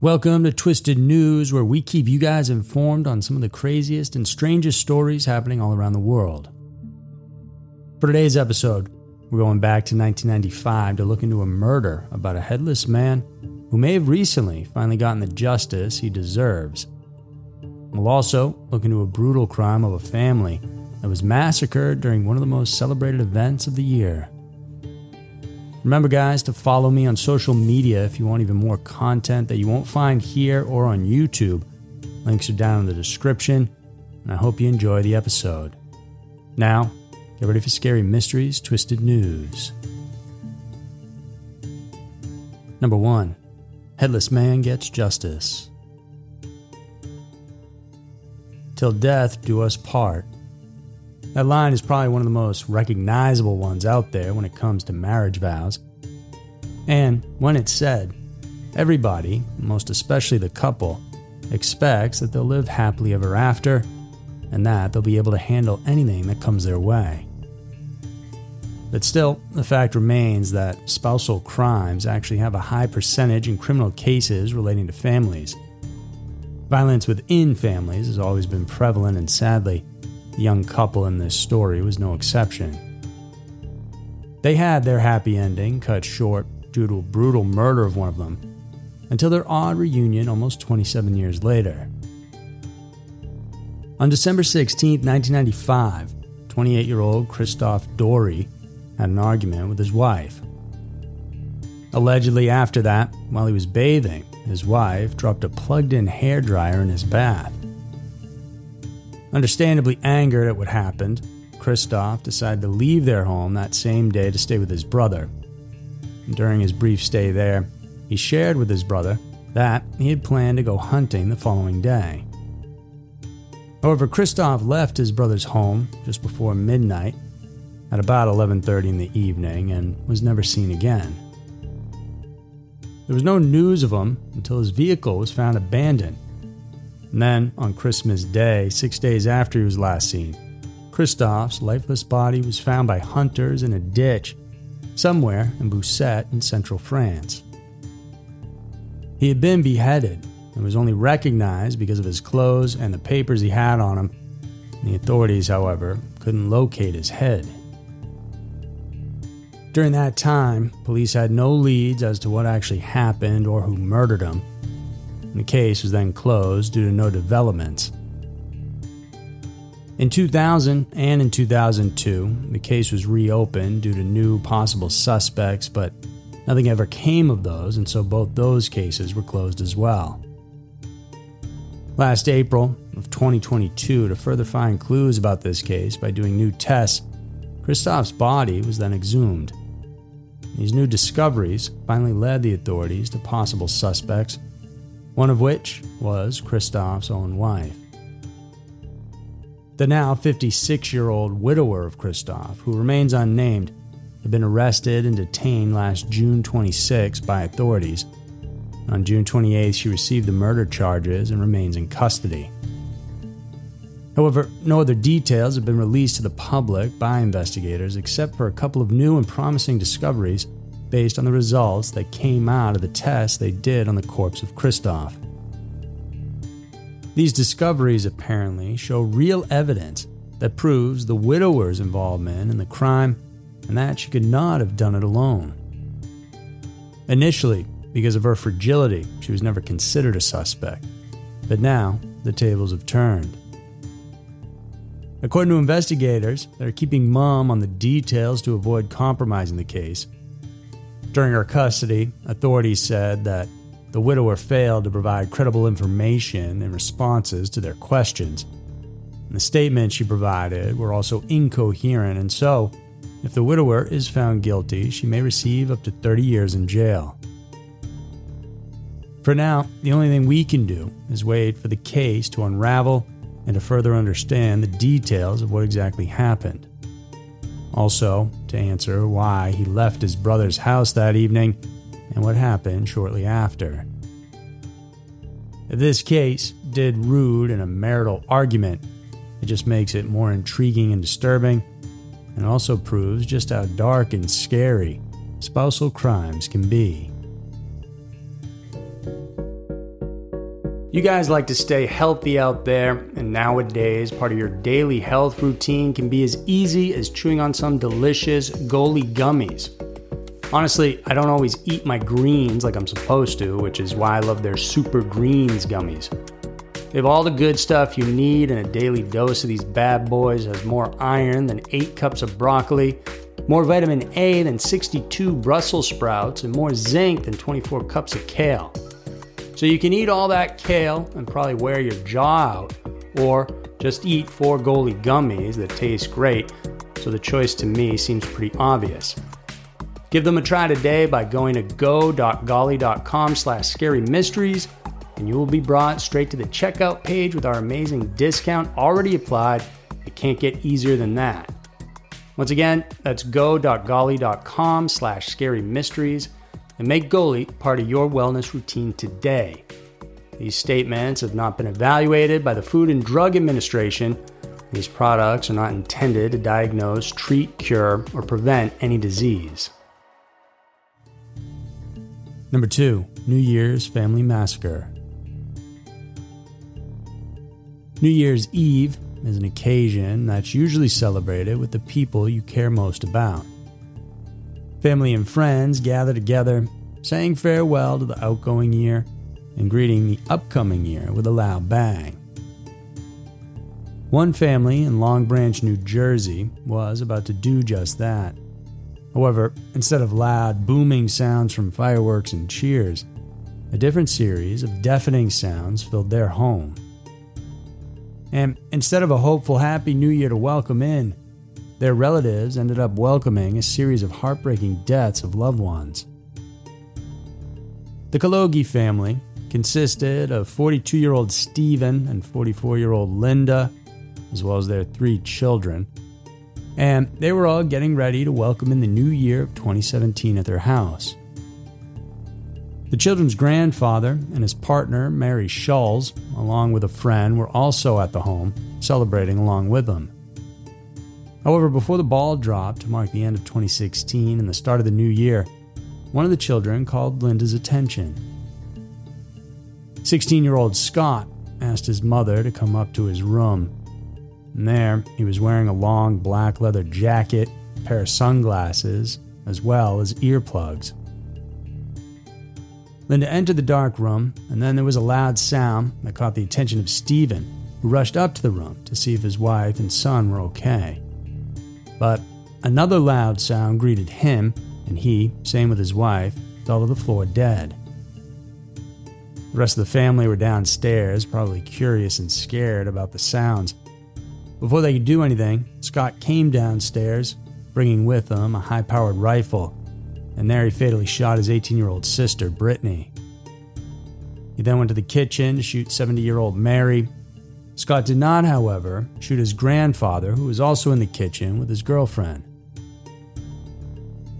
Welcome to Twisted News, where we keep you guys informed on some of the craziest and strangest stories happening all around the world. For today's episode, we're going back to 1995 to look into a murder about a headless man who may have recently finally gotten the justice he deserves. We'll also look into a brutal crime of a family that was massacred during one of the most celebrated events of the year. Remember, guys, to follow me on social media if you want even more content that you won't find here or on YouTube. Links are down in the description, and I hope you enjoy the episode. Now, get ready for scary mysteries, twisted news. Number 1 Headless Man Gets Justice. Till death do us part. That line is probably one of the most recognizable ones out there when it comes to marriage vows. And when it's said, everybody, most especially the couple, expects that they'll live happily ever after and that they'll be able to handle anything that comes their way. But still, the fact remains that spousal crimes actually have a high percentage in criminal cases relating to families. Violence within families has always been prevalent, and sadly, the young couple in this story was no exception. They had their happy ending cut short due to a brutal murder of one of them, until their odd reunion almost 27 years later. On December 16, 1995, 28 year old Christoph Dory had an argument with his wife. Allegedly, after that, while he was bathing, his wife dropped a plugged in hairdryer in his bath. Understandably angered at what happened, Christoph decided to leave their home that same day to stay with his brother. During his brief stay there, he shared with his brother that he had planned to go hunting the following day. However, Christoph left his brother's home just before midnight at about 11:30 in the evening and was never seen again. There was no news of him until his vehicle was found abandoned and then, on Christmas Day, six days after he was last seen, Christoph's lifeless body was found by hunters in a ditch somewhere in Boussette in central France. He had been beheaded and was only recognized because of his clothes and the papers he had on him. The authorities, however, couldn't locate his head. During that time, police had no leads as to what actually happened or who murdered him the case was then closed due to no developments. In 2000 and in 2002, the case was reopened due to new possible suspects, but nothing ever came of those, and so both those cases were closed as well. Last April of 2022, to further find clues about this case by doing new tests, Christoph's body was then exhumed. These new discoveries finally led the authorities to possible suspects one of which was Christoph's own wife. The now 56 year old widower of Christoph, who remains unnamed, had been arrested and detained last June 26 by authorities. On June 28, she received the murder charges and remains in custody. However, no other details have been released to the public by investigators except for a couple of new and promising discoveries based on the results that came out of the tests they did on the corpse of Christoph. These discoveries apparently show real evidence that proves the widower's involvement in the crime and that she could not have done it alone. Initially, because of her fragility, she was never considered a suspect, but now the tables have turned. According to investigators they're keeping mum on the details to avoid compromising the case, during her custody, authorities said that the widower failed to provide credible information and responses to their questions. And the statements she provided were also incoherent, and so, if the widower is found guilty, she may receive up to 30 years in jail. For now, the only thing we can do is wait for the case to unravel and to further understand the details of what exactly happened. Also, to answer why he left his brother's house that evening and what happened shortly after. This case did root in a marital argument, it just makes it more intriguing and disturbing, and also proves just how dark and scary spousal crimes can be. You guys like to stay healthy out there, and nowadays, part of your daily health routine can be as easy as chewing on some delicious Goli gummies. Honestly, I don't always eat my greens like I'm supposed to, which is why I love their Super Greens gummies. They have all the good stuff you need, and a daily dose of these bad boys has more iron than 8 cups of broccoli, more vitamin A than 62 Brussels sprouts, and more zinc than 24 cups of kale. So you can eat all that kale and probably wear your jaw out, or just eat four Goli gummies that taste great, so the choice to me seems pretty obvious. Give them a try today by going to go.goli.com slash scary mysteries and you will be brought straight to the checkout page with our amazing discount already applied. It can't get easier than that. Once again, that's go.goli.com slash scary mysteries and make Goli part of your wellness routine today. These statements have not been evaluated by the Food and Drug Administration. These products are not intended to diagnose, treat, cure, or prevent any disease. Number two, New Year's Family Massacre. New Year's Eve is an occasion that's usually celebrated with the people you care most about. Family and friends gather together, saying farewell to the outgoing year and greeting the upcoming year with a loud bang. One family in Long Branch, New Jersey was about to do just that. However, instead of loud, booming sounds from fireworks and cheers, a different series of deafening sounds filled their home. And instead of a hopeful Happy New Year to welcome in, their relatives ended up welcoming a series of heartbreaking deaths of loved ones. The Kologi family consisted of 42 year old Stephen and 44 year old Linda, as well as their three children. And they were all getting ready to welcome in the new year of 2017 at their house. The children's grandfather and his partner, Mary Schulz, along with a friend, were also at the home, celebrating along with them. However, before the ball dropped to mark the end of 2016 and the start of the new year, one of the children called Linda's attention. 16 year old Scott asked his mother to come up to his room. And there, he was wearing a long black leather jacket, a pair of sunglasses, as well as earplugs. Linda entered the dark room, and then there was a loud sound that caught the attention of Stephen, who rushed up to the room to see if his wife and son were okay. But another loud sound greeted him, and he, same with his wife, fell to the floor dead. The rest of the family were downstairs, probably curious and scared about the sounds. Before they could do anything, Scott came downstairs, bringing with him a high powered rifle and there he fatally shot his 18 year old sister, Brittany. He then went to the kitchen to shoot 70 year old Mary. Scott did not, however, shoot his grandfather, who was also in the kitchen with his girlfriend.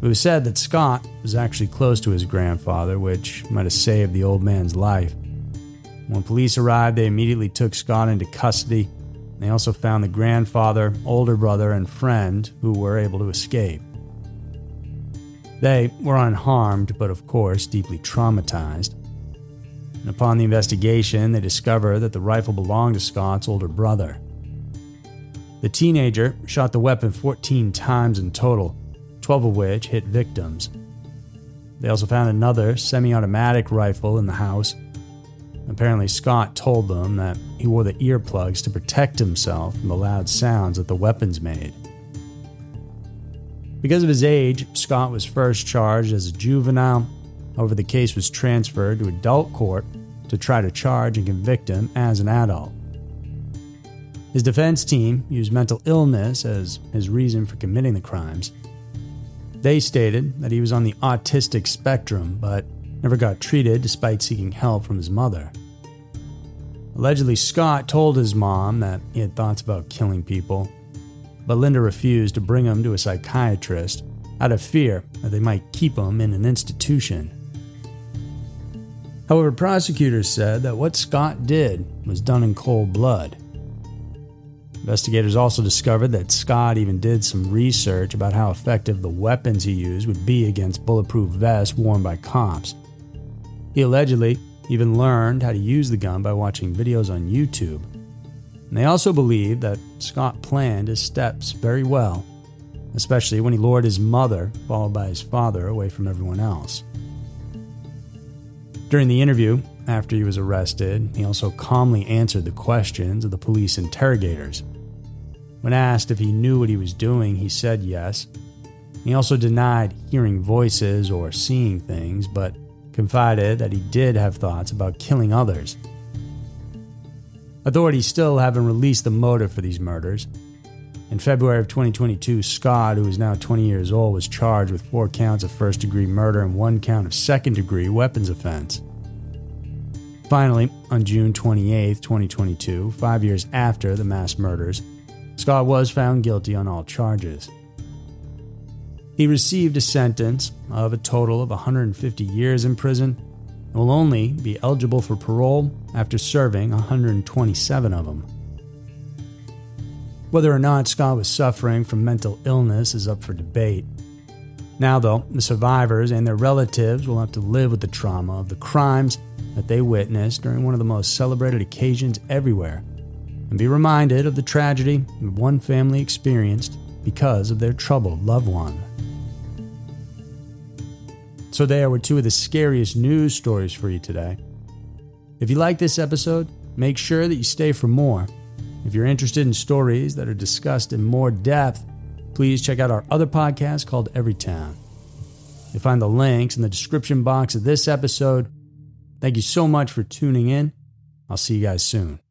It was said that Scott was actually close to his grandfather, which might have saved the old man's life. When police arrived, they immediately took Scott into custody. They also found the grandfather, older brother, and friend who were able to escape. They were unharmed, but of course deeply traumatized. And upon the investigation, they discover that the rifle belonged to Scott's older brother. The teenager shot the weapon 14 times in total, 12 of which hit victims. They also found another semi automatic rifle in the house. Apparently, Scott told them that he wore the earplugs to protect himself from the loud sounds that the weapons made. Because of his age, Scott was first charged as a juvenile. However, the case was transferred to adult court to try to charge and convict him as an adult. His defense team used mental illness as his reason for committing the crimes. They stated that he was on the autistic spectrum, but never got treated despite seeking help from his mother. Allegedly, Scott told his mom that he had thoughts about killing people but Linda refused to bring him to a psychiatrist out of fear that they might keep him in an institution. However, prosecutors said that what Scott did was done in cold blood. Investigators also discovered that Scott even did some research about how effective the weapons he used would be against bulletproof vests worn by cops. He allegedly even learned how to use the gun by watching videos on YouTube. And they also believe that Scott planned his steps very well, especially when he lured his mother, followed by his father, away from everyone else. During the interview, after he was arrested, he also calmly answered the questions of the police interrogators. When asked if he knew what he was doing, he said yes. He also denied hearing voices or seeing things, but confided that he did have thoughts about killing others. Authorities still haven't released the motive for these murders. In February of 2022, Scott, who is now 20 years old, was charged with four counts of first degree murder and one count of second degree weapons offense. Finally, on June 28, 2022, five years after the mass murders, Scott was found guilty on all charges. He received a sentence of a total of 150 years in prison and will only be eligible for parole after serving 127 of them. Whether or not Scott was suffering from mental illness is up for debate. Now, though, the survivors and their relatives will have to live with the trauma of the crimes that they witnessed during one of the most celebrated occasions everywhere and be reminded of the tragedy one family experienced because of their troubled loved one. So, there were two of the scariest news stories for you today. If you like this episode, make sure that you stay for more. If you're interested in stories that are discussed in more depth, please check out our other podcast called Everytown. You'll find the links in the description box of this episode Thank you so much for tuning in. I'll see you guys soon.